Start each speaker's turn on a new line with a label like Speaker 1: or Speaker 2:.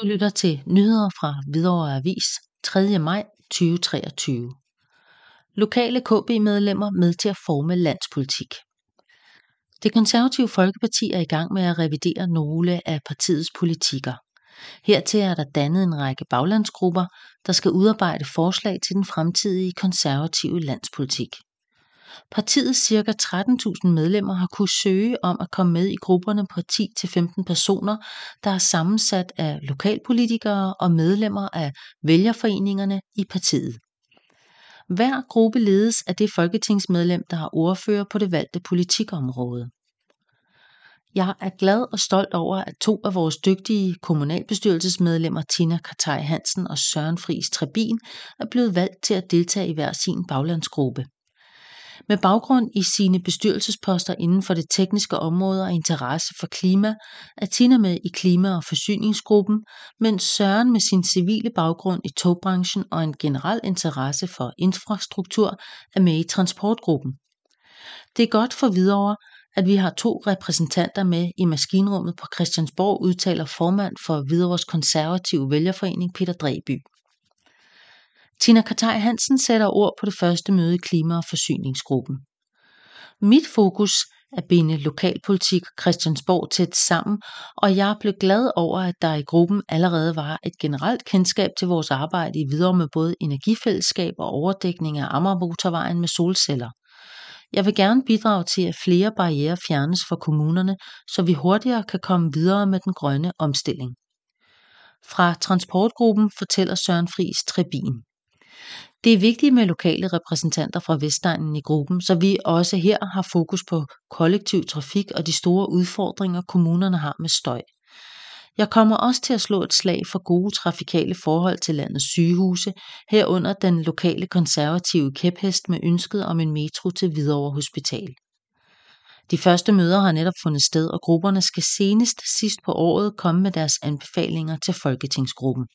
Speaker 1: Du lytter til nyheder fra Hvidovre Avis 3. maj 2023. Lokale KB-medlemmer med til at forme landspolitik. Det konservative Folkeparti er i gang med at revidere nogle af partiets politikker. Hertil er der dannet en række baglandsgrupper, der skal udarbejde forslag til den fremtidige konservative landspolitik. Partiets ca. 13.000 medlemmer har kunnet søge om at komme med i grupperne på 10-15 personer, der er sammensat af lokalpolitikere og medlemmer af vælgerforeningerne i partiet. Hver gruppe ledes af det folketingsmedlem, der har ordfører på det valgte politikområde. Jeg er glad og stolt over, at to af vores dygtige kommunalbestyrelsesmedlemmer, Tina Kartaj Hansen og Søren Friis Trebin, er blevet valgt til at deltage i hver sin baglandsgruppe. Med baggrund i sine bestyrelsesposter inden for det tekniske område og interesse for klima, er Tina med i klima- og forsyningsgruppen, mens Søren med sin civile baggrund i togbranchen og en generel interesse for infrastruktur er med i transportgruppen. Det er godt for videre, at vi har to repræsentanter med i maskinrummet på Christiansborg, udtaler formand for Hvidovres konservative vælgerforening Peter Dreby. Tina Kartaj Hansen sætter ord på det første møde i klima- og forsyningsgruppen. Mit fokus er at binde lokalpolitik og Christiansborg tæt sammen, og jeg blev glad over, at der i gruppen allerede var et generelt kendskab til vores arbejde i videre med både energifællesskab og overdækning af Amagermotorvejen med solceller. Jeg vil gerne bidrage til, at flere barriere fjernes for kommunerne, så vi hurtigere kan komme videre med den grønne omstilling. Fra transportgruppen fortæller Søren Friis Trebin. Det er vigtigt med lokale repræsentanter fra Vestegnen i gruppen, så vi også her har fokus på kollektiv trafik og de store udfordringer, kommunerne har med støj. Jeg kommer også til at slå et slag for gode trafikale forhold til landets sygehuse, herunder den lokale konservative kæphest med ønsket om en metro til Hvidovre Hospital. De første møder har netop fundet sted, og grupperne skal senest sidst på året komme med deres anbefalinger til Folketingsgruppen.